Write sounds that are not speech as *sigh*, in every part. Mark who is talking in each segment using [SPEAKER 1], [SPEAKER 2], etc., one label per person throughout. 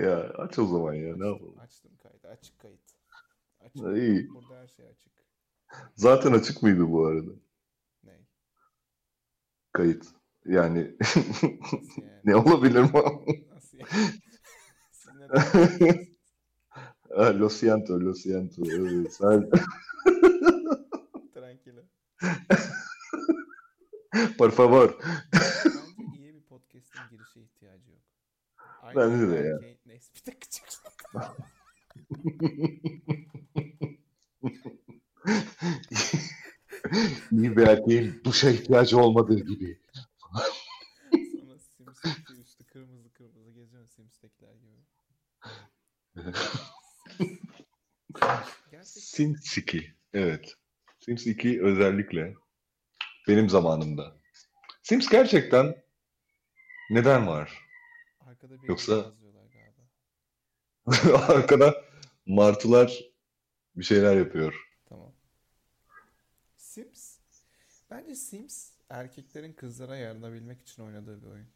[SPEAKER 1] Ya aç o zaman ya ne yapalım.
[SPEAKER 2] Açtım kaydı. Açık kayıt. Açık.
[SPEAKER 1] Ha, iyi.
[SPEAKER 2] Burada her şey açık.
[SPEAKER 1] Zaten açık mıydı bu arada?
[SPEAKER 2] Ney?
[SPEAKER 1] Kayıt. Yani *laughs*
[SPEAKER 2] yani?
[SPEAKER 1] ne olabilir mi?
[SPEAKER 2] Nasıl yani? *laughs*
[SPEAKER 1] Lo siento, lo siento. Evet, sen... *laughs*
[SPEAKER 2] Tranquilo.
[SPEAKER 1] Por favor.
[SPEAKER 2] Bence iyi bir podcast'in girişe ihtiyacı yok. Aynı
[SPEAKER 1] Bence de ya.
[SPEAKER 2] Kane- Neyse bir dakika çık. *laughs*
[SPEAKER 1] İyi bir erkeğin duşa ihtiyacı olmadığı gibi.
[SPEAKER 2] Sonra Sims'teki üstü kırmızı kırmızı geziyorsun Sims'tekiler gibi.
[SPEAKER 1] Sims 2. Evet. Sims 2 özellikle benim zamanımda. Sims gerçekten neden var?
[SPEAKER 2] arkada bir
[SPEAKER 1] Yoksa-. *laughs* Arkada martılar bir şeyler yapıyor.
[SPEAKER 2] Tamam. Sims. Bence Sims erkeklerin kızlara yaranabilmek için oynadığı bir oyun.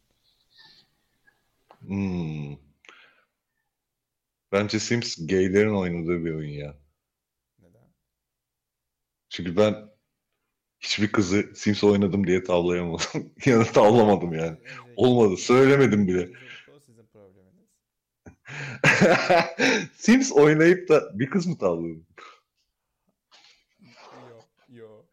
[SPEAKER 1] Hmm. Bence Sims gaylerin oynadığı bir oyun ya.
[SPEAKER 2] Neden?
[SPEAKER 1] Çünkü ben hiçbir kızı Sims oynadım diye tavlayamadım. *laughs* ya da tavlamadım yani. Olmadı. Söylemedim bile.
[SPEAKER 2] öncelikle o sizin probleminiz. *laughs*
[SPEAKER 1] Sims oynayıp da bir kız mı tavladın?
[SPEAKER 2] Yo, yo.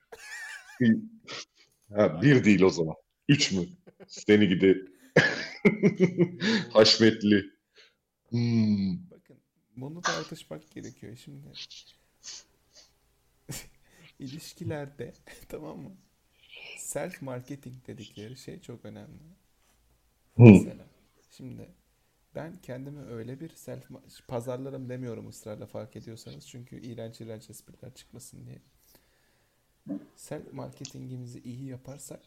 [SPEAKER 1] Ha, bir değil o zaman. Üç mü? Seni gidi *laughs* haşmetli. Hmm.
[SPEAKER 2] Bakın bunu tartışmak gerekiyor şimdi. *laughs* İlişkilerde tamam mı? Self marketing dedikleri şey çok önemli. Mesela şimdi ben kendimi öyle bir self pazarlarım demiyorum ısrarla fark ediyorsanız çünkü iğrenç iğrenç espriler çıkmasın diye. Self marketingimizi iyi yaparsak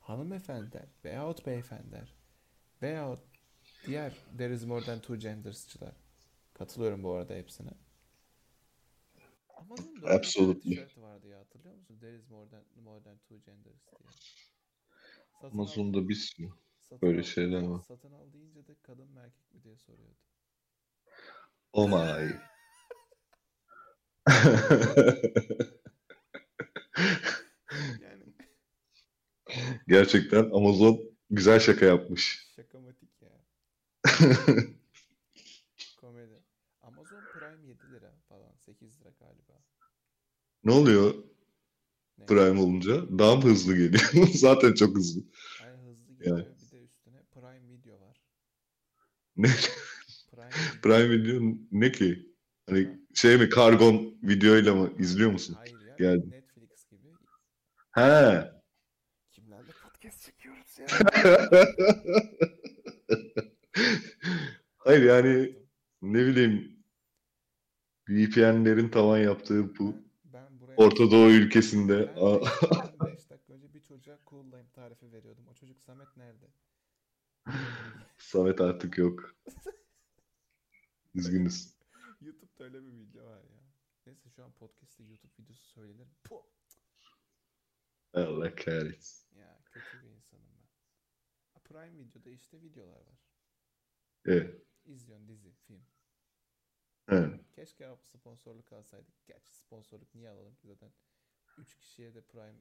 [SPEAKER 2] hanımefendiler veyahut beyefendiler veyahut diğer there is more than two genders'çılar katılıyorum bu arada hepsine. Öyle bir tane
[SPEAKER 1] Absolutely.
[SPEAKER 2] tişört vardı ya hatırlıyor musun? There is more than more than two genders diye. Satın
[SPEAKER 1] Amazon'da bir sürü.
[SPEAKER 2] Satın
[SPEAKER 1] Böyle
[SPEAKER 2] al-
[SPEAKER 1] şeyler var.
[SPEAKER 2] Satın al deyince de kadın mı erkek mi diye soruyordu.
[SPEAKER 1] Oh my. *laughs*
[SPEAKER 2] Yani
[SPEAKER 1] Gerçekten Amazon güzel şaka yapmış.
[SPEAKER 2] şakamatik ya. *laughs* Komedi. Amazon Prime 7 lira falan. 8 lira galiba.
[SPEAKER 1] Ne oluyor
[SPEAKER 2] Ne?
[SPEAKER 1] Prime olunca? Daha mı hızlı geliyor? *laughs* Zaten çok hızlı.
[SPEAKER 2] Ay hızlı geliyor.
[SPEAKER 1] Yani.
[SPEAKER 2] Bir de üstüne Prime Video var.
[SPEAKER 1] Ne?
[SPEAKER 2] Prime Video. *laughs*
[SPEAKER 1] Prime Video ne ki? Hani şey mi kargon videoyla mı izliyor musun?
[SPEAKER 2] Hayır ya.
[SPEAKER 1] Geldim.
[SPEAKER 2] Netflix gibi.
[SPEAKER 1] He.
[SPEAKER 2] Kimlerle podcast çekiyoruz ya? *laughs*
[SPEAKER 1] Hayır yani ne bileyim VPN'lerin tavan yaptığı bu
[SPEAKER 2] Ben buraya
[SPEAKER 1] Orta Doğu ülkesinde
[SPEAKER 2] Ben *laughs*
[SPEAKER 1] Aa,
[SPEAKER 2] 5 dakika önce bir çocuğa cool lime tarifi veriyordum. O çocuk Samet nerede?
[SPEAKER 1] Samet artık yok. Üzgünüz.
[SPEAKER 2] YouTube'da öyle bir video var ya. Neyse şu an podcast'te YouTube videosu söylenir. Puh!
[SPEAKER 1] Allah kahretsin.
[SPEAKER 2] Ya kötü bir insanım ben. Ha, Prime Video'da işte videolar var.
[SPEAKER 1] Evet.
[SPEAKER 2] İzliyorsun dizi, film.
[SPEAKER 1] He.
[SPEAKER 2] Keşke abi sponsorluk alsaydık. Gerçi sponsorluk niye alalım ki zaten 3 kişiye de Prime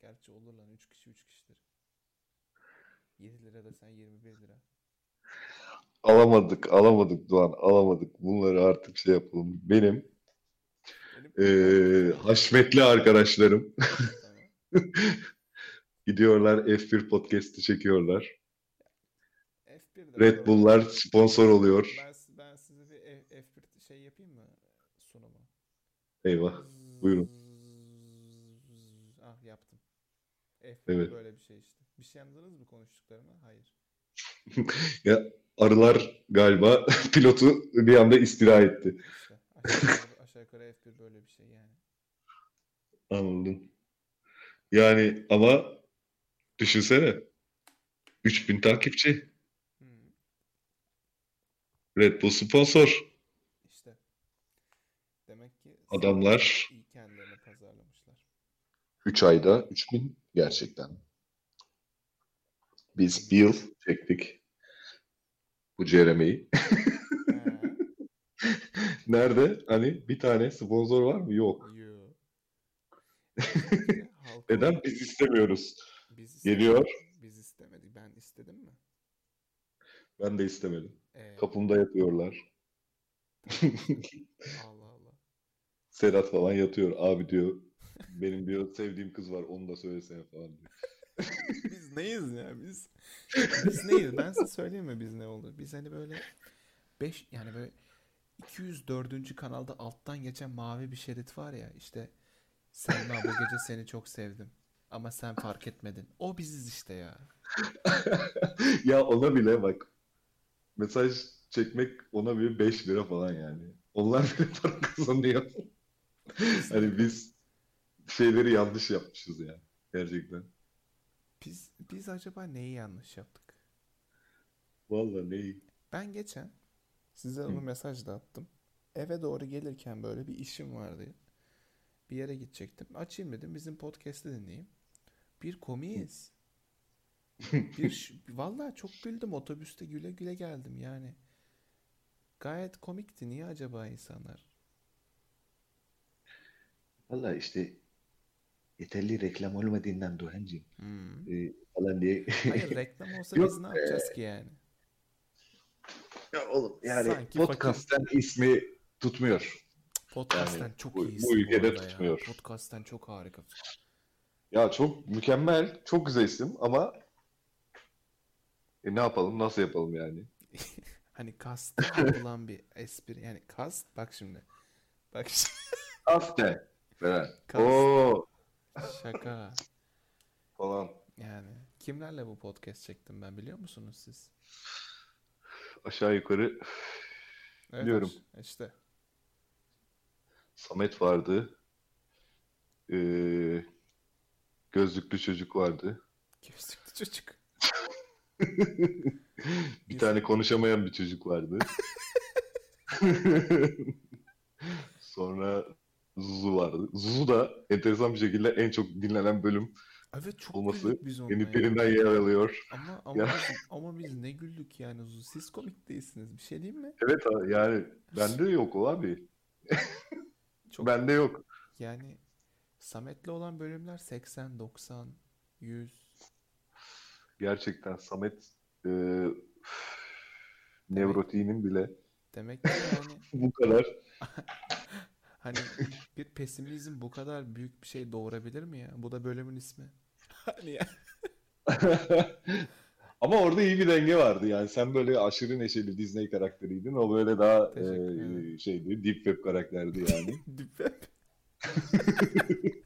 [SPEAKER 2] Gerçi olur lan 3 kişi 3 kişidir. 7 lira da sen 21 lira.
[SPEAKER 1] Alamadık, alamadık Doğan, alamadık. Bunları artık şey yapalım. Benim eee haşmetli arkadaşlarım *laughs* gidiyorlar F1 podcast'i çekiyorlar.
[SPEAKER 2] F1'de
[SPEAKER 1] Red Bull'lar sponsor oluyor.
[SPEAKER 2] Ben, ben size bir F- F1 şey yapayım mı sunumu?
[SPEAKER 1] Eyvah. Buyurun.
[SPEAKER 2] Ah yaptım. F1
[SPEAKER 1] Evet.
[SPEAKER 2] böyle bir şey işte. Bir şey anladınız mı. *laughs*
[SPEAKER 1] Ya arılar galiba *laughs* pilotu bir anda istila etti.
[SPEAKER 2] İşte aşağı yukarı, aşağı yukarı F1 böyle bir şey yani.
[SPEAKER 1] Anladım. Yani ama düşünsene. 3000 takipçi.
[SPEAKER 2] Hmm,
[SPEAKER 1] Red Bull sponsor.
[SPEAKER 2] işte. Demek ki
[SPEAKER 1] Adamlar
[SPEAKER 2] iyi kendilerini pazarlamışlar.
[SPEAKER 1] 3 ayda 3000 gerçekten. Biz bir yıl çektik. bu Jeremy'yi. *laughs* Nerede? Hani bir tane sponsor var mı? Yok. *laughs* Neden? Biz istemiyoruz.
[SPEAKER 2] Biz
[SPEAKER 1] Geliyor.
[SPEAKER 2] istemedik. Biz istemedik. Ben istedim mi?
[SPEAKER 1] Ben de istemedim.
[SPEAKER 2] Ee,
[SPEAKER 1] Kapımda yatıyorlar. *laughs*
[SPEAKER 2] Allah Allah.
[SPEAKER 1] Sedat falan yatıyor. Abi diyor. Benim diyor sevdiğim kız var. Onu da söylesene falan diyor. *laughs*
[SPEAKER 2] Biz neyiz ya biz? Biz neyiz? Ben size söyleyeyim mi biz ne oldu? Biz hani böyle 5 yani böyle 204. kanalda alttan geçen mavi bir şerit var ya işte Selma bu gece seni çok sevdim ama sen fark etmedin. O biziz işte ya. *laughs*
[SPEAKER 1] Ya ona bile bak. Mesaj çekmek ona bile 5 lira falan yani. Onlar bile *laughs* para kazanıyor. Hani biz şeyleri yanlış yapmışız ya. Gerçekten.
[SPEAKER 2] Biz biz acaba neyi yanlış yaptık?
[SPEAKER 1] Vallahi ne
[SPEAKER 2] Ben geçen size onu mesaj da attım. Eve doğru gelirken böyle bir işim vardı. Bir yere gidecektim. Açayım dedim bizim podcast'i dinleyeyim. Bir komiyiz. Bir *laughs* vallahi çok güldüm otobüste güle güle geldim yani. Gayet komikti. Niye acaba insanlar?
[SPEAKER 1] Valla işte yeterli reklam olmadığından Doğancığım
[SPEAKER 2] Hmm.
[SPEAKER 1] e, falan diye.
[SPEAKER 2] Hayır reklam olsa
[SPEAKER 1] Yok,
[SPEAKER 2] biz ne yapacağız ki yani?
[SPEAKER 1] Ya oğlum yani
[SPEAKER 2] Sanki
[SPEAKER 1] podcast'ten ismi tutmuyor.
[SPEAKER 2] Podcast'ten
[SPEAKER 1] Yani
[SPEAKER 2] çok
[SPEAKER 1] bu-
[SPEAKER 2] iyisin
[SPEAKER 1] bu ülkede
[SPEAKER 2] ya.
[SPEAKER 1] tutmuyor.
[SPEAKER 2] Podcast'ten çok harika.
[SPEAKER 1] Ya çok mükemmel, çok güzel isim ama e, ne yapalım, nasıl yapalım yani? *laughs*
[SPEAKER 2] Hani kastı yapılan bir espri. Yani kast bak şimdi. Bak şimdi.
[SPEAKER 1] Aste falan. *laughs*
[SPEAKER 2] Kast.
[SPEAKER 1] Oo
[SPEAKER 2] Şaka.
[SPEAKER 1] falan.
[SPEAKER 2] Yani kimlerle bu podcast çektim ben biliyor musunuz siz?
[SPEAKER 1] Aşağı yukarı
[SPEAKER 2] Evet,
[SPEAKER 1] Biliyorum.
[SPEAKER 2] işte.
[SPEAKER 1] Samet vardı. Ee, gözlüklü çocuk vardı.
[SPEAKER 2] Gözlüklü çocuk. *laughs*
[SPEAKER 1] Bir tane konuşamayan bir çocuk vardı. *laughs* Sonra Zuzu vardı. Zuzu da enteresan bir şekilde en çok dinlenen bölüm
[SPEAKER 2] Evet çok
[SPEAKER 1] olması
[SPEAKER 2] güldük biz
[SPEAKER 1] beni derinden yer alıyor.
[SPEAKER 2] Ama ama
[SPEAKER 1] Ya.
[SPEAKER 2] biz, ama biz ne güldük yani Zuzu. Siz komik değilsiniz. Bir şey diyeyim mi?
[SPEAKER 1] Evet abi, yani bende yok o abi. *laughs*
[SPEAKER 2] Çok
[SPEAKER 1] Bende yok.
[SPEAKER 2] yani Samet'le olan bölümler 80, 90, 100.
[SPEAKER 1] Gerçekten Samet e, nevrotiğinin bile
[SPEAKER 2] Demek ki yani *laughs*
[SPEAKER 1] bu kadar *laughs*
[SPEAKER 2] hani bir pesimizm bu kadar büyük bir şey doğurabilir mi ya? Bu da bölümün ismi. Hani ya. *laughs*
[SPEAKER 1] Ama orada iyi bir denge vardı yani sen böyle aşırı neşeli Disney karakteriydin o böyle daha e, şeydi deep web karakterdi yani. *laughs*
[SPEAKER 2] Deep Web. *laughs*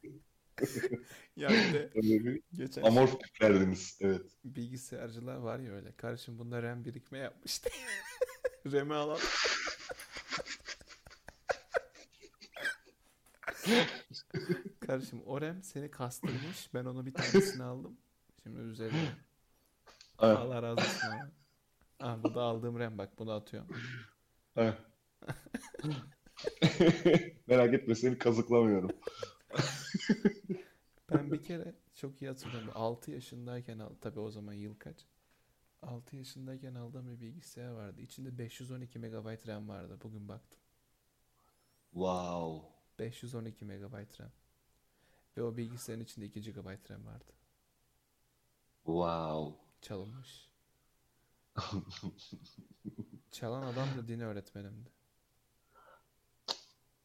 [SPEAKER 2] Ya bir de
[SPEAKER 1] Böyle bir
[SPEAKER 2] geçen
[SPEAKER 1] amorf tiplerdiniz evet.
[SPEAKER 2] bilgisayarcılar var ya öyle. Kardeşim bunda RAM birikme yapmıştı. RAM'i alalım. Kardeşim o RAM seni kastırmış. Ben onu bir tanesini aldım. Şimdi üzerine.
[SPEAKER 1] Ha,
[SPEAKER 2] Allah razı olsun abi. Ah bu da aldığım RAM bak bunu atıyorum.
[SPEAKER 1] ha. *laughs* Merak etme seni kazıklamıyorum. *laughs*
[SPEAKER 2] Ben bir kere çok iyi hatırlıyorum. 6 yaşındayken aldım. Tabii o zaman yıl kaç? 6 yaşındayken aldığım bir bilgisayar vardı. İçinde 512 MB RAM vardı. Bugün baktım.
[SPEAKER 1] Wow.
[SPEAKER 2] 512 MB RAM. Ve o bilgisayarın içinde 2 GB RAM vardı.
[SPEAKER 1] Wow.
[SPEAKER 2] Çalınmış. Çalan adam da din öğretmenimdi.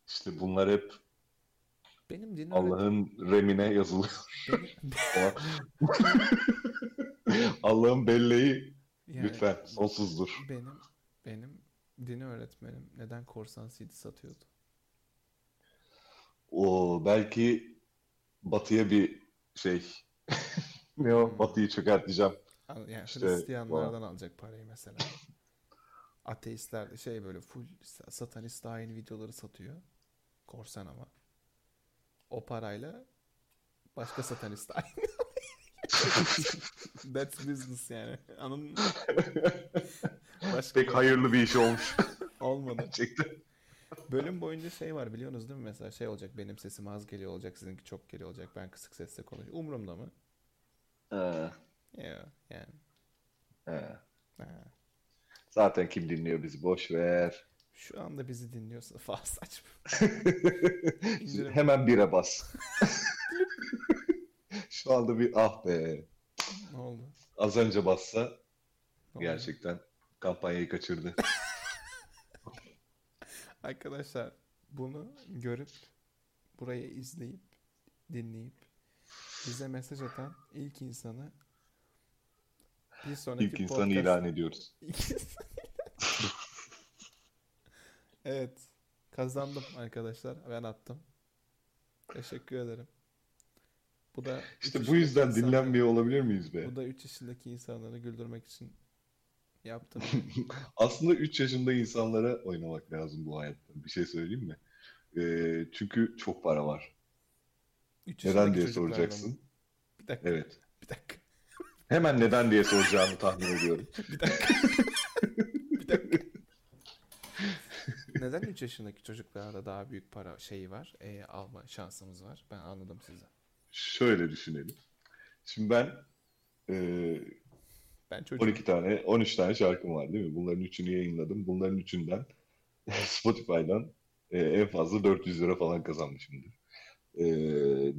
[SPEAKER 1] İşte bunlar hep
[SPEAKER 2] Benim din
[SPEAKER 1] Allah'ın remine yazılıyor. *laughs* Allah'ın belleği
[SPEAKER 2] yani
[SPEAKER 1] lütfen sonsuzdur.
[SPEAKER 2] benim benim din öğretmenim neden korsan CD satıyordu?
[SPEAKER 1] O belki batıya bir şey *laughs* ne o batıyı çökerteceğim.
[SPEAKER 2] Yani
[SPEAKER 1] İşte
[SPEAKER 2] Hristiyanlardan alacak parayı mesela. Ateistler de şey böyle full sa- satanist hain videoları satıyor. Korsan ama. O parayla başka satanist hain. *laughs* That's business yani. Mı? Başka *laughs*
[SPEAKER 1] Pek hayırlı bir iş olmuş
[SPEAKER 2] olmadı.
[SPEAKER 1] gerçekten.
[SPEAKER 2] Bölüm boyunca şey var biliyorsunuz değil mi? Mesela şey olacak benim sesim az geliyor olacak sizinki çok geliyor olacak ben kısık sesle konuşuyorum. Umurumda mı?
[SPEAKER 1] Ee,
[SPEAKER 2] Ya yani.
[SPEAKER 1] ee.
[SPEAKER 2] Ha.
[SPEAKER 1] Zaten kim dinliyor bizi boş ver.
[SPEAKER 2] Şu anda bizi dinliyorsa *laughs* falan saçma. *laughs*
[SPEAKER 1] Hemen bire bas. *laughs* Şu anda bir ah be.
[SPEAKER 2] Ne oldu?
[SPEAKER 1] Az önce bassa
[SPEAKER 2] Ne oldu?
[SPEAKER 1] gerçekten kampanyayı kaçırdı.
[SPEAKER 2] Arkadaşlar bunu görüp burayı izleyip dinleyip bize mesaj atan ilk insanı bir sonraki
[SPEAKER 1] İlk insan
[SPEAKER 2] podcast-
[SPEAKER 1] ilan ediyoruz. *laughs*
[SPEAKER 2] Evet. Kazandım arkadaşlar. Ben attım. Teşekkür ederim. Bu da
[SPEAKER 1] İşte bu yüzden
[SPEAKER 2] insanları-
[SPEAKER 1] dinlenmiyor olabilir miyiz be?
[SPEAKER 2] Bu da 3 yaşındaki insanları güldürmek için yaptım. *laughs*
[SPEAKER 1] Aslında 3 yaşında insanlara oynamak lazım bu hayatta. Bir şey söyleyeyim mi? Ee, çünkü çok para var.
[SPEAKER 2] 3
[SPEAKER 1] Neden diye soracaksın.
[SPEAKER 2] Bir dakika.
[SPEAKER 1] Evet.
[SPEAKER 2] Bir dakika.
[SPEAKER 1] Hemen neden diye soracağını tahmin ediyorum. *laughs*
[SPEAKER 2] Bir dakika. bir dakika. Neden 3 yaşındaki çocuklarda daha büyük para şeyi var? E, alma şansımız var. Ben anladım sizi.
[SPEAKER 1] Şöyle düşünelim. Şimdi ben e,
[SPEAKER 2] Ben çocuğum.
[SPEAKER 1] 12 tane, 13 tane şarkım var değil mi? Bunların üçünü yayınladım. Bunların üçünden *laughs* Spotify'dan e, en fazla 400 lira falan kazanmışımdır. E,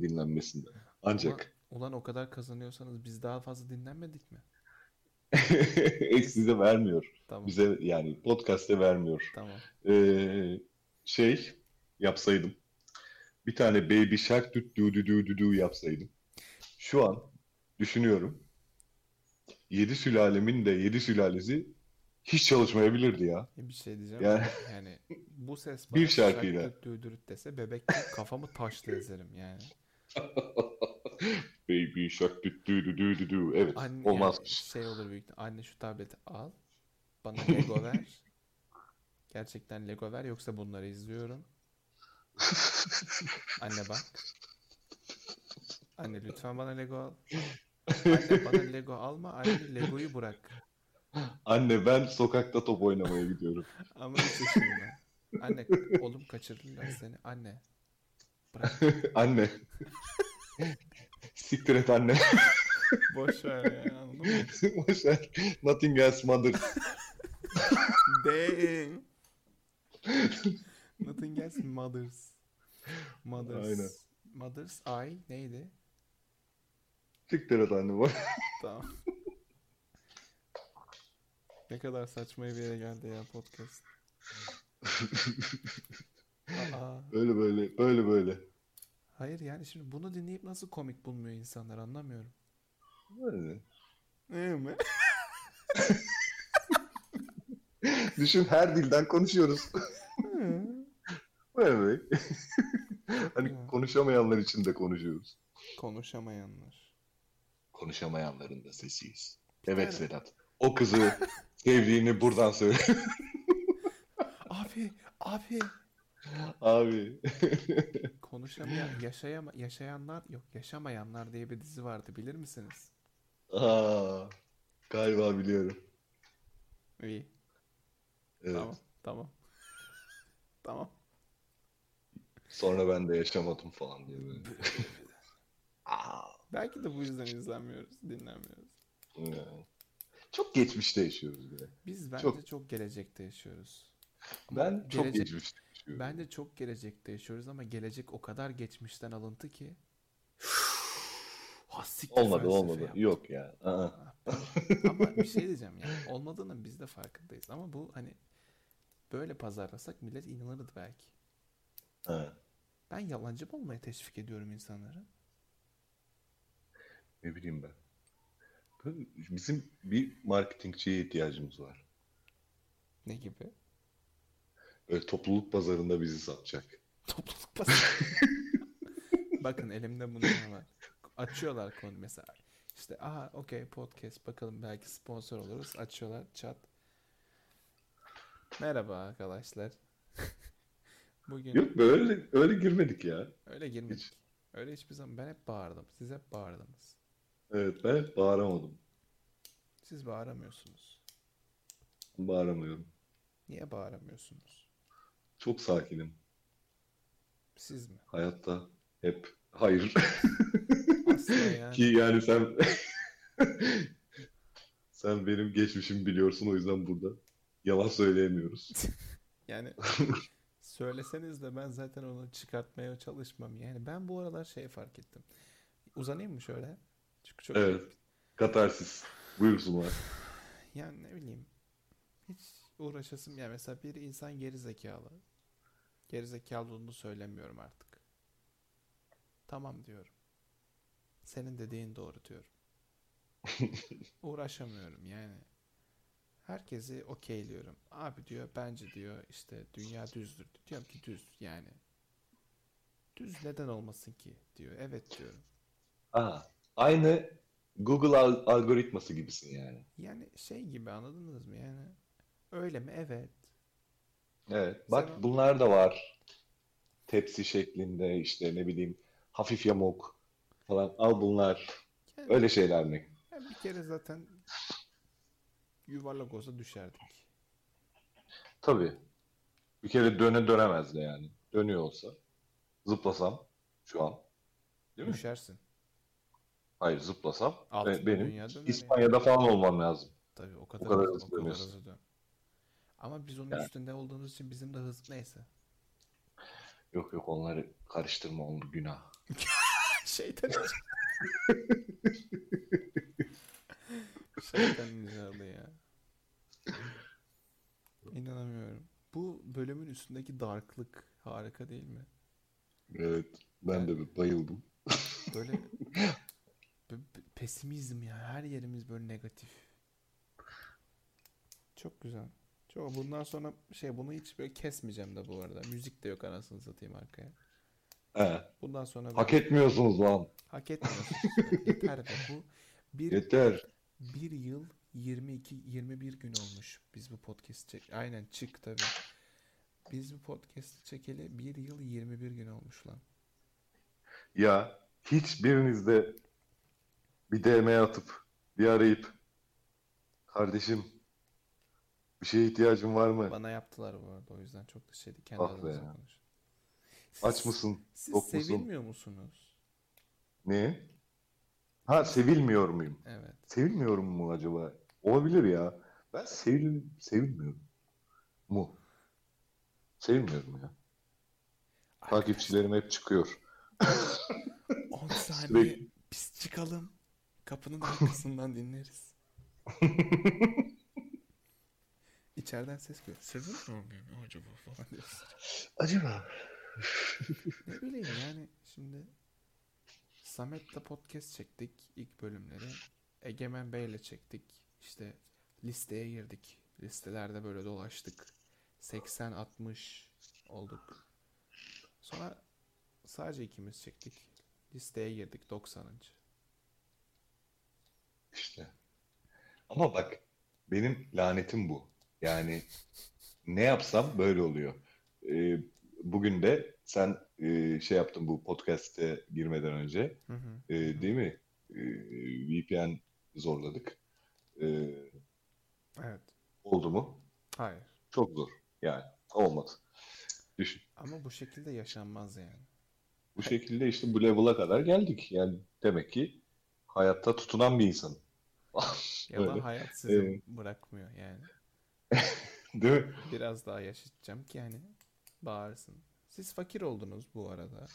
[SPEAKER 1] dinlenmesinde. Ancak
[SPEAKER 2] Ulan o kadar kazanıyorsanız biz daha fazla dinlenmedik mi? *laughs*
[SPEAKER 1] size vermiyor.
[SPEAKER 2] Tamam.
[SPEAKER 1] Bize yani podcast'te vermiyor.
[SPEAKER 2] Tamam.
[SPEAKER 1] Ee, şey yapsaydım. Bir tane Baby Shark dü dü dü dü dü yapsaydım. Şu an düşünüyorum. Yedi sülalemin de yedi sülalesi hiç çalışmayabilirdi ya.
[SPEAKER 2] E, Bir şey diyeceğim.
[SPEAKER 1] Yani-
[SPEAKER 2] Yani *laughs* bu ses
[SPEAKER 1] Bir şarkıyla.
[SPEAKER 2] şarkı döydürüt dese bebek kafamı taşla ezerim yani. *laughs*
[SPEAKER 1] Baby Shark dü dü dü dü dü. Evet
[SPEAKER 2] Anne
[SPEAKER 1] olmaz.
[SPEAKER 2] yani şey olur büyük Anne şu tableti al. Bana Lego *laughs* ver. Gerçekten Lego ver yoksa bunları izliyorum. Anne bak. Anne lütfen bana Lego al. Anne bana *laughs* Lego alma. Anne Lego'yu bırak.
[SPEAKER 1] Anne ben sokakta top oynamaya gidiyorum. *laughs*
[SPEAKER 2] Ama yaşında. Anne oğlum kaçırırlar seni. Anne. Bırak. *laughs*
[SPEAKER 1] Anne. Siktir et anne.
[SPEAKER 2] Boş ver ya anladın mı?
[SPEAKER 1] Boş ver. Nothing else mother.
[SPEAKER 2] Dang. Nothing else mothers. Mothers.
[SPEAKER 1] Aynen.
[SPEAKER 2] Mothers I neydi?
[SPEAKER 1] Siktir anne.
[SPEAKER 2] Tamam. Ne kadar saçma bir yere geldi ya podcast. Aa,
[SPEAKER 1] Böyle böyle böyle böyle.
[SPEAKER 2] hayır yani şimdi bunu dinleyip nasıl komik bulmuyor insanlar anlamıyorum.
[SPEAKER 1] Böyle.
[SPEAKER 2] Ne mi? *laughs*
[SPEAKER 1] Düşün her dilden konuşuyoruz. Böyle *laughs* hani
[SPEAKER 2] Ya.
[SPEAKER 1] konuşamayanlar için de konuşuyoruz.
[SPEAKER 2] Konuşamayanlar.
[SPEAKER 1] Konuşamayanların da sesiyiz. Evet
[SPEAKER 2] tane-
[SPEAKER 1] Sedat. O kızı *laughs* sevdiğini buradan söyle. *laughs*
[SPEAKER 2] Abi, abi.
[SPEAKER 1] Abi. *laughs*
[SPEAKER 2] Konuşamayan, yaşayama, yaşayanlar yok, yaşamayanlar diye bir dizi vardı bilir misiniz?
[SPEAKER 1] Aa, galiba biliyorum.
[SPEAKER 2] İyi,
[SPEAKER 1] Evet.
[SPEAKER 2] tamam, tamam. Tamam.
[SPEAKER 1] Sonra ben de yaşamadım falan diye böyle.
[SPEAKER 2] Belki de bu yüzden izlenmiyoruz, dinlenmiyoruz.
[SPEAKER 1] ya. Çok geçmişte yaşıyoruz bile.
[SPEAKER 2] Biz bence
[SPEAKER 1] Çok-
[SPEAKER 2] çok, gelecekte yaşıyoruz. Ama
[SPEAKER 1] Ben çok
[SPEAKER 2] gelecek-
[SPEAKER 1] geçmişte yaşıyorum.
[SPEAKER 2] Bence çok gelecekte yaşıyoruz ama gelecek o kadar geçmişten alıntı ki. *sighs* Ha, siktir
[SPEAKER 1] Olmadı olmadı.
[SPEAKER 2] yaptım.
[SPEAKER 1] Yok ya. Aa.
[SPEAKER 2] Ama bir şey diyeceğim ya. Olmadığının biz de farkındayız. Ama bu hani böyle pazarlasak millet inanırdı belki.
[SPEAKER 1] Ha.
[SPEAKER 2] Ben yalancı olmaya teşvik ediyorum insanları?
[SPEAKER 1] Ne bileyim ben. Böyle Bizim bir marketingçiye ihtiyacımız var.
[SPEAKER 2] Ne gibi?
[SPEAKER 1] Öyle topluluk pazarında bizi satacak. *laughs*
[SPEAKER 2] Topluluk pazarı. Bakın elimde bunlar var. Açıyorlar konu mesela. İşte aha okey podcast bakalım belki sponsor oluruz. Açıyorlar chat. Merhaba arkadaşlar. *laughs* Bugün
[SPEAKER 1] Yok böyle öyle girmedik ya.
[SPEAKER 2] öyle girmedik.
[SPEAKER 1] Hiç.
[SPEAKER 2] Öyle hiçbir zaman ben hep bağırdım. Siz hep bağırdınız.
[SPEAKER 1] Evet ben bağıramadım.
[SPEAKER 2] Siz bağıramıyorsunuz.
[SPEAKER 1] Bağıramıyorum.
[SPEAKER 2] Niye bağıramıyorsunuz?
[SPEAKER 1] Çok sakinim.
[SPEAKER 2] Siz mi?
[SPEAKER 1] Hayatta hep hayır. *laughs*
[SPEAKER 2] Yani.
[SPEAKER 1] Ki yani sen *laughs* sen benim geçmişimi biliyorsun o yüzden burada yalan söyleyemiyoruz. *laughs*
[SPEAKER 2] Yani söyleseniz de ben zaten onu çıkartmaya çalışmam. Yani ben bu aralar şey fark ettim. Uzanayım mı şöyle? Çok
[SPEAKER 1] Evet. Katarsis. Buyursunlar. *sighs*
[SPEAKER 2] Yani ne bileyim. Hiç uğraşasım ya mesela bir insan geri zekalı. Geri zekalı olduğunu söylemiyorum artık. Tamam diyorum. Senin dediğin doğru diyorum. *laughs* Uğraşamıyorum yani. Herkesi okeyliyorum. Abi diyor bence diyor işte dünya düzdür. Diyorum ki düz yani. Düz neden olmasın ki diyor. Evet diyorum.
[SPEAKER 1] Aa, aynı Google al- algoritması gibisin yani.
[SPEAKER 2] Yani şey gibi anladınız mı yani? Öyle mi? Evet.
[SPEAKER 1] Evet. Bak
[SPEAKER 2] Sen-
[SPEAKER 1] bunlar da var. Tepsi şeklinde işte ne bileyim hafif yamuk falan. Al bunlar.
[SPEAKER 2] Yani,
[SPEAKER 1] Öyle şeyler mi?
[SPEAKER 2] yani bir kere zaten yuvarlak olsa düşerdik.
[SPEAKER 1] Tabii. Bir kere döne dönemezdi yani. Dönüyor olsa. Zıplasam şu an. Değil mi?
[SPEAKER 2] Düşersin.
[SPEAKER 1] Hayır zıplasam
[SPEAKER 2] Altın
[SPEAKER 1] be- benim İspanya'da falan olmam lazım.
[SPEAKER 2] Tabii o kadar,
[SPEAKER 1] kadar
[SPEAKER 2] hızlı,
[SPEAKER 1] hızlı
[SPEAKER 2] o hızlı dön. Ama biz onun
[SPEAKER 1] Yani.
[SPEAKER 2] üstünde olduğumuz için bizim de hız neyse.
[SPEAKER 1] Yok yok onları karıştırma onu günah. *laughs*
[SPEAKER 2] Şeytan *laughs* Şeytan icadı ya. İnanamıyorum. Bu bölümün üstündeki darklık harika değil mi?
[SPEAKER 1] Evet ben de bayıldım.
[SPEAKER 2] Böyle *laughs* pesimizm ya. Her yerimiz böyle negatif. Çok güzel. Çok bundan sonra şey bunu hiç böyle kesmeyeceğim de bu arada. Müzik de yok anasını satayım arkaya.
[SPEAKER 1] He,
[SPEAKER 2] Bundan sonra
[SPEAKER 1] hak
[SPEAKER 2] böyle-
[SPEAKER 1] etmiyorsunuz lan.
[SPEAKER 2] hak etmiyorsun. Yeter be. Bu bir
[SPEAKER 1] Yeter.
[SPEAKER 2] bir yıl 22 21 gün olmuş biz bu podcast çek. Aynen çık tabii. Biz bu podcast çekeli bir yıl 21 gün olmuş lan.
[SPEAKER 1] Ya hiçbiriniz de bir DM'ye atıp bir arayıp kardeşim bir şeye ihtiyacın var mı?
[SPEAKER 2] Bana yaptılar bu arada o yüzden çok da şeydi kendi
[SPEAKER 1] Ah be
[SPEAKER 2] konuşun.
[SPEAKER 1] Aç mısın?
[SPEAKER 2] Siz
[SPEAKER 1] Tok musun?
[SPEAKER 2] sevilmiyor musunuz?
[SPEAKER 1] Ne? Ha sevilmiyor muyum?
[SPEAKER 2] Evet.
[SPEAKER 1] Sevilmiyorum mu acaba? Olabilir ya. Ben sevil sevilmiyorum mu? Sevilmiyorum ya. Takipçilerim hep çıkıyor.
[SPEAKER 2] 10 *laughs* saniye
[SPEAKER 1] Sürekli.
[SPEAKER 2] biz çıkalım. Kapının arkasından dinleriz. *laughs* İçeriden ses geliyor. Sevilmiyor muyum acaba falan diyorsun.
[SPEAKER 1] Acaba? *laughs*
[SPEAKER 2] Ne bileyim yani şimdi Samet'le podcast çektik ilk bölümleri. Egemen Bey'le çektik. İşte listeye girdik. Listelerde böyle dolaştık. 80-60 olduk. Sonra sadece ikimiz çektik. Listeye girdik 90.
[SPEAKER 1] İşte. Ama bak benim lanetim bu. Yani ne yapsam böyle oluyor. Ee, bugün de sen e, şey yaptın bu podcast'e girmeden önce
[SPEAKER 2] Hı hı.
[SPEAKER 1] e, değil mi? E, VPN zorladık. E,
[SPEAKER 2] Evet.
[SPEAKER 1] oldu mu?
[SPEAKER 2] Hayır.
[SPEAKER 1] Çok zor. Yani olmadı. Düşün.
[SPEAKER 2] Ama bu şekilde yaşanmaz yani.
[SPEAKER 1] Bu şekilde işte bu level'a kadar geldik. Yani demek ki hayatta tutunan bir insan. *laughs*
[SPEAKER 2] Ya
[SPEAKER 1] Öyle.
[SPEAKER 2] da hayat sizi
[SPEAKER 1] Evet.
[SPEAKER 2] bırakmıyor yani. *laughs*
[SPEAKER 1] Değil mi?
[SPEAKER 2] Biraz daha yaşayacağım ki hani bağırsın. Siz fakir oldunuz bu arada.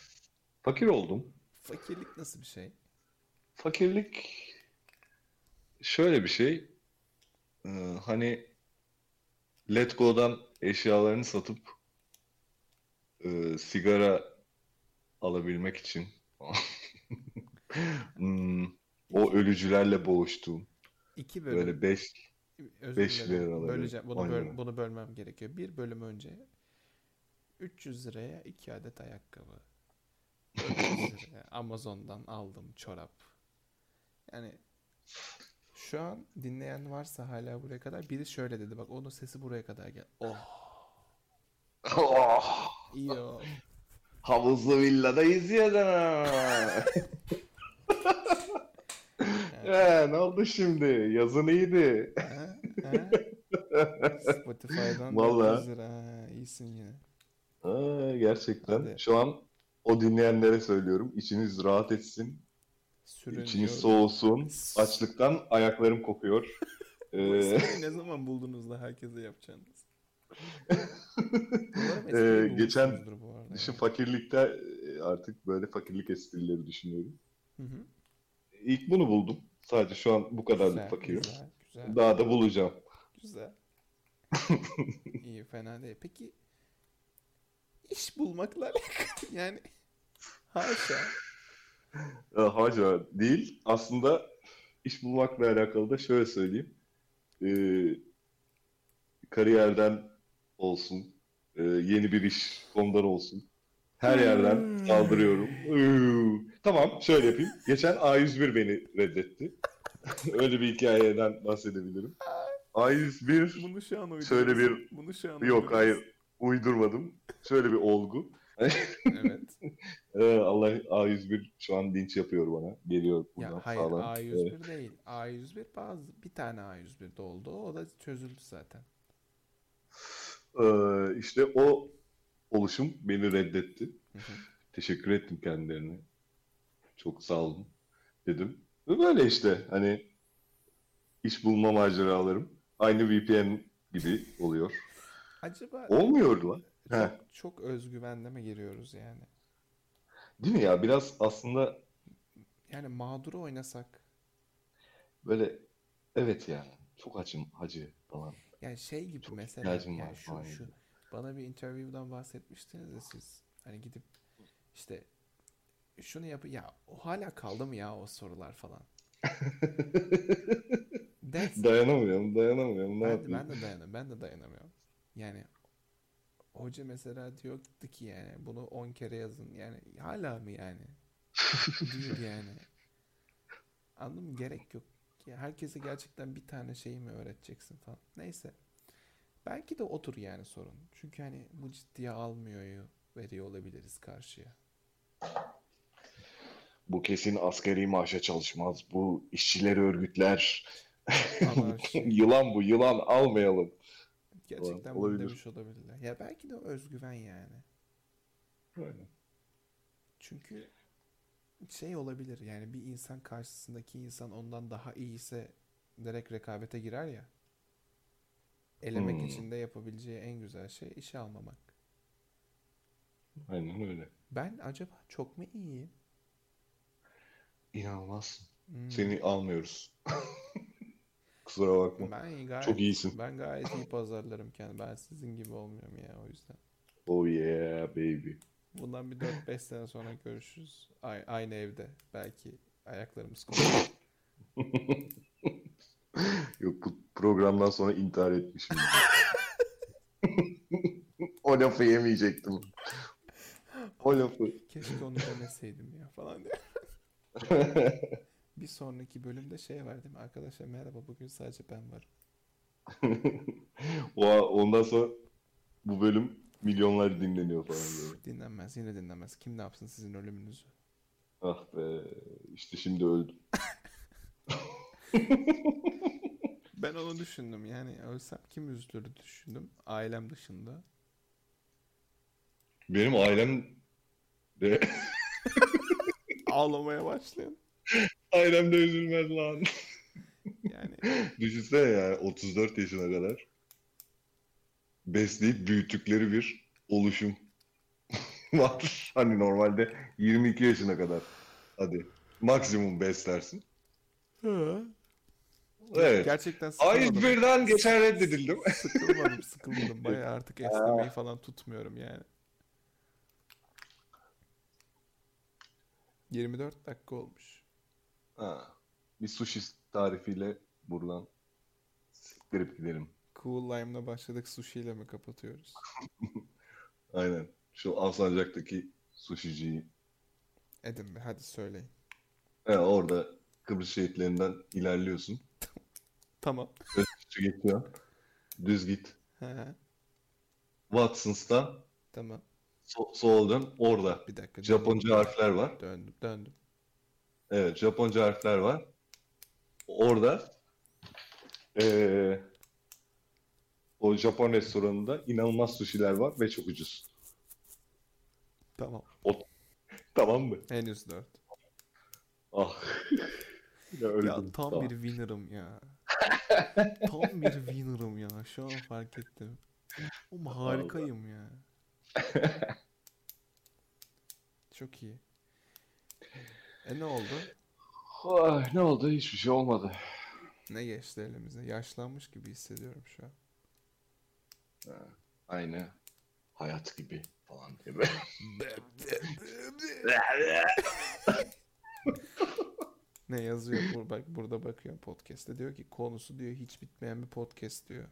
[SPEAKER 1] Fakir oldum.
[SPEAKER 2] Fakirlik nasıl bir şey?
[SPEAKER 1] Fakirlik şöyle bir şey. Ee, hani Let Go'dan eşyalarını satıp e, sigara alabilmek için *laughs* Hmm, o ölücülerle boğuştuğum
[SPEAKER 2] İki bölüm.
[SPEAKER 1] böyle 5
[SPEAKER 2] Özür
[SPEAKER 1] beş
[SPEAKER 2] dilerim.
[SPEAKER 1] lira alabilir,
[SPEAKER 2] Böleceğim. Bunu, böl- bunu bölmem gerekiyor. Bir bölüm önce 300 liraya iki adet ayakkabı. 400 *laughs* liraya Amazon'dan aldım çorap. Yani şu an dinleyen varsa hala buraya kadar biri şöyle dedi. Bak onun sesi buraya kadar gel. Oh
[SPEAKER 1] Oh,
[SPEAKER 2] iyi o.
[SPEAKER 1] havuzlu villadayız ya da. *laughs* Ee, ne oldu şimdi? Yazın iyiydi.
[SPEAKER 2] Ha? Ha? Spotify'dan *laughs*
[SPEAKER 1] Vallahi.
[SPEAKER 2] 400 lira. Ha, iyisin yine.
[SPEAKER 1] Aa, gerçekten.
[SPEAKER 2] Hadi.
[SPEAKER 1] Şu an o dinleyenlere söylüyorum. İçiniz rahat etsin.
[SPEAKER 2] Sürün
[SPEAKER 1] İçiniz soğusun. Açlıktan ayaklarım kokuyor. *laughs* Ee,
[SPEAKER 2] ne zaman buldunuz da herkese yapacağınız? *laughs*
[SPEAKER 1] Ee, geçen. Şu fakirlikte e, artık böyle fakirlik esprileri düşünüyorum.
[SPEAKER 2] Hı hı.
[SPEAKER 1] İlk bunu buldum. Sadece şu an bu kadarlık
[SPEAKER 2] Güzel,
[SPEAKER 1] fakirim.
[SPEAKER 2] güzel, güzel,
[SPEAKER 1] Daha da bulacağım.
[SPEAKER 2] güzel. *laughs* İyi, fena değil. Peki iş bulmakla *laughs* alakalı yani haşa.
[SPEAKER 1] E, Haca değil. Aslında iş bulmakla alakalı da şöyle söyleyeyim. E, kariyerden olsun, e, yeni bir iş ondan olsun. Her yerden
[SPEAKER 2] Hmm.
[SPEAKER 1] saldırıyorum. Tamam, şöyle yapayım. Geçen A101 beni reddetti. *laughs* Öyle bir hikayeden bahsedebilirim. A101
[SPEAKER 2] Bunu şu an uyduruyorsun.
[SPEAKER 1] Şöyle bir-
[SPEAKER 2] Bunu şu an
[SPEAKER 1] yok hayır uydurmadım. Şöyle bir olgu. *laughs*
[SPEAKER 2] Evet.
[SPEAKER 1] Ee, Allah A101 şu an linç yapıyor bana. Geliyor buradan
[SPEAKER 2] Ya hayır
[SPEAKER 1] sağdan.
[SPEAKER 2] A101 değil. A101 bazı bir tane A101'de oldu. O da çözüldü zaten.
[SPEAKER 1] Ee, işte o oluşum beni reddetti. Teşekkür ettim kendilerine. Çok sağ olun dedim. Ve böyle işte hani iş bulma maceralarım aynı VPN gibi oluyor.
[SPEAKER 2] Acaba
[SPEAKER 1] Olmuyor lan. Heh.
[SPEAKER 2] çok, çok özgüvenle mi giriyoruz yani?
[SPEAKER 1] Değil mi ya? Biraz aslında
[SPEAKER 2] Yani mağduru oynasak.
[SPEAKER 1] böyle evet yani çok açım hacı falan.
[SPEAKER 2] Yani şey gibi
[SPEAKER 1] Çok
[SPEAKER 2] mesela
[SPEAKER 1] ihtiyacım var
[SPEAKER 2] yani şu şu
[SPEAKER 1] gibi.
[SPEAKER 2] bana bir interview'dan bahsetmiştiniz ya siz. Hani gidip işte şunu yap ya o hala kaldı mı ya o sorular falan. *laughs*
[SPEAKER 1] Dayanamıyorum, dayanamıyorum. Ne
[SPEAKER 2] ben,
[SPEAKER 1] yapayım?
[SPEAKER 2] ben de dayanamıyorum. Ben de dayanamıyorum. Yani hoca mesela diyordu ki yani bunu 10 kere yazın. Yani hala mı yani? Değil yani. *laughs* Anladın mı? Gerek yok. Ya herkese gerçekten bir tane şeyi mi öğreteceksin falan. Neyse. Belki de otur yani sorun. Çünkü hani bu ciddiye almıyor veriyor olabiliriz karşıya.
[SPEAKER 1] Bu kesin askeri maaşa çalışmaz. Bu işçileri örgütler. *laughs* Yılan bu, yılan almayalım.
[SPEAKER 2] Gerçekten bunu demiş olabilirler. Ya belki de özgüven yani. Çünkü şey olabilir yani bir insan karşısındaki insan ondan daha iyiyse direkt rekabete girer ya. Elemek
[SPEAKER 1] Hmm.
[SPEAKER 2] için de yapabileceği en güzel şey işe almamak.
[SPEAKER 1] Aynen öyle.
[SPEAKER 2] Ben acaba çok mu iyiyim?
[SPEAKER 1] İnanılmaz.
[SPEAKER 2] Hmm.
[SPEAKER 1] Seni almıyoruz. *laughs* Kusura bakma.
[SPEAKER 2] Ben gayet
[SPEAKER 1] Çok iyisin.
[SPEAKER 2] ben gayet iyi pazarlarım kendimi. Ben sizin gibi olmuyorum ya o yüzden.
[SPEAKER 1] Oh yeah baby.
[SPEAKER 2] Bundan bir 4-5 sene sonra görüşürüz. A- aynı evde. Belki ayaklarımız *laughs* konuşur.
[SPEAKER 1] Yok bu programdan sonra intihar etmişim. *laughs* o lafı yemeyecektim. O lafı.
[SPEAKER 2] Keşke onu demeseydim ya falan diye. *laughs* Bir sonraki bölümde şey var değil mi? Arkadaşlar merhaba bugün sadece ben varım. *laughs*
[SPEAKER 1] O, ondan sonra bu bölüm milyonlar dinleniyor falan böyle.
[SPEAKER 2] Dinlenmez yine dinlenmez. Kim ne yapsın sizin ölümünüzü?
[SPEAKER 1] Ah be işte şimdi öldüm. *laughs*
[SPEAKER 2] Ben onu düşündüm yani ölsem kim üzülür düşündüm. Ailem dışında.
[SPEAKER 1] Benim ailem de
[SPEAKER 2] Ağlamaya başlayan.
[SPEAKER 1] ailem de üzülmez lan.
[SPEAKER 2] Yani
[SPEAKER 1] Düşünsene yani 34 yaşına kadar besleyip büyüttükleri bir oluşum *laughs* var. Hani normalde 22 yaşına kadar hadi maksimum beslersin. Evet.
[SPEAKER 2] gerçekten sıkılmadım.
[SPEAKER 1] A101'den geçen reddedildim.
[SPEAKER 2] Sıkılmadım sıkılmadım. Bayağı artık *laughs* esnemeyi falan tutmuyorum yani. 24 dakika olmuş.
[SPEAKER 1] Ha, bir sushi tarifiyle buradan siktirip gidelim.
[SPEAKER 2] Cool Lime'la başladık sushi ile mi kapatıyoruz? *laughs*
[SPEAKER 1] Aynen. Şu Alsancak'taki sushiciyi.
[SPEAKER 2] Edin be hadi söyleyin.
[SPEAKER 1] He, orada Kıbrıs şehitlerinden ilerliyorsun. *laughs*
[SPEAKER 2] Tamam.
[SPEAKER 1] Şu geçiyor. Düz git.
[SPEAKER 2] He,
[SPEAKER 1] Watson's'tan
[SPEAKER 2] tamam.
[SPEAKER 1] So sola dön. Orada
[SPEAKER 2] Bir dakika.
[SPEAKER 1] Japonca
[SPEAKER 2] döndüm.
[SPEAKER 1] harfler var.
[SPEAKER 2] Döndüm döndüm.
[SPEAKER 1] Evet, Japonca harfler var. Orada eee, o Japon restoranında inanılmaz sushi'ler var ve çok ucuz.
[SPEAKER 2] Tamam.
[SPEAKER 1] Tamam mı?
[SPEAKER 2] Henüz 4.
[SPEAKER 1] Ah. *laughs* Ya öldüm.
[SPEAKER 2] Ya tam
[SPEAKER 1] Tamam.
[SPEAKER 2] bir winner'ım ya. *laughs* Tam bir winner'ım ya. Şu an fark ettim. Oğlum harikayım ya. *laughs* Çok iyi. E ne oldu?
[SPEAKER 1] Ay, ne oldu? Hiçbir şey olmadı.
[SPEAKER 2] Ne geçti elimize? Yaşlanmış gibi hissediyorum şu an.
[SPEAKER 1] Aynı hayat gibi falan böyle. *laughs*
[SPEAKER 2] Ne yazıyor? Bur bak burada bakıyorum podcast'te. Diyor ki konusu diyor hiç bitmeyen bir podcast diyor.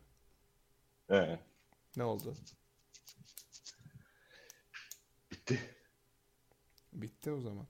[SPEAKER 1] He,
[SPEAKER 2] Ne oldu?
[SPEAKER 1] Bitti.
[SPEAKER 2] Bitti o zaman.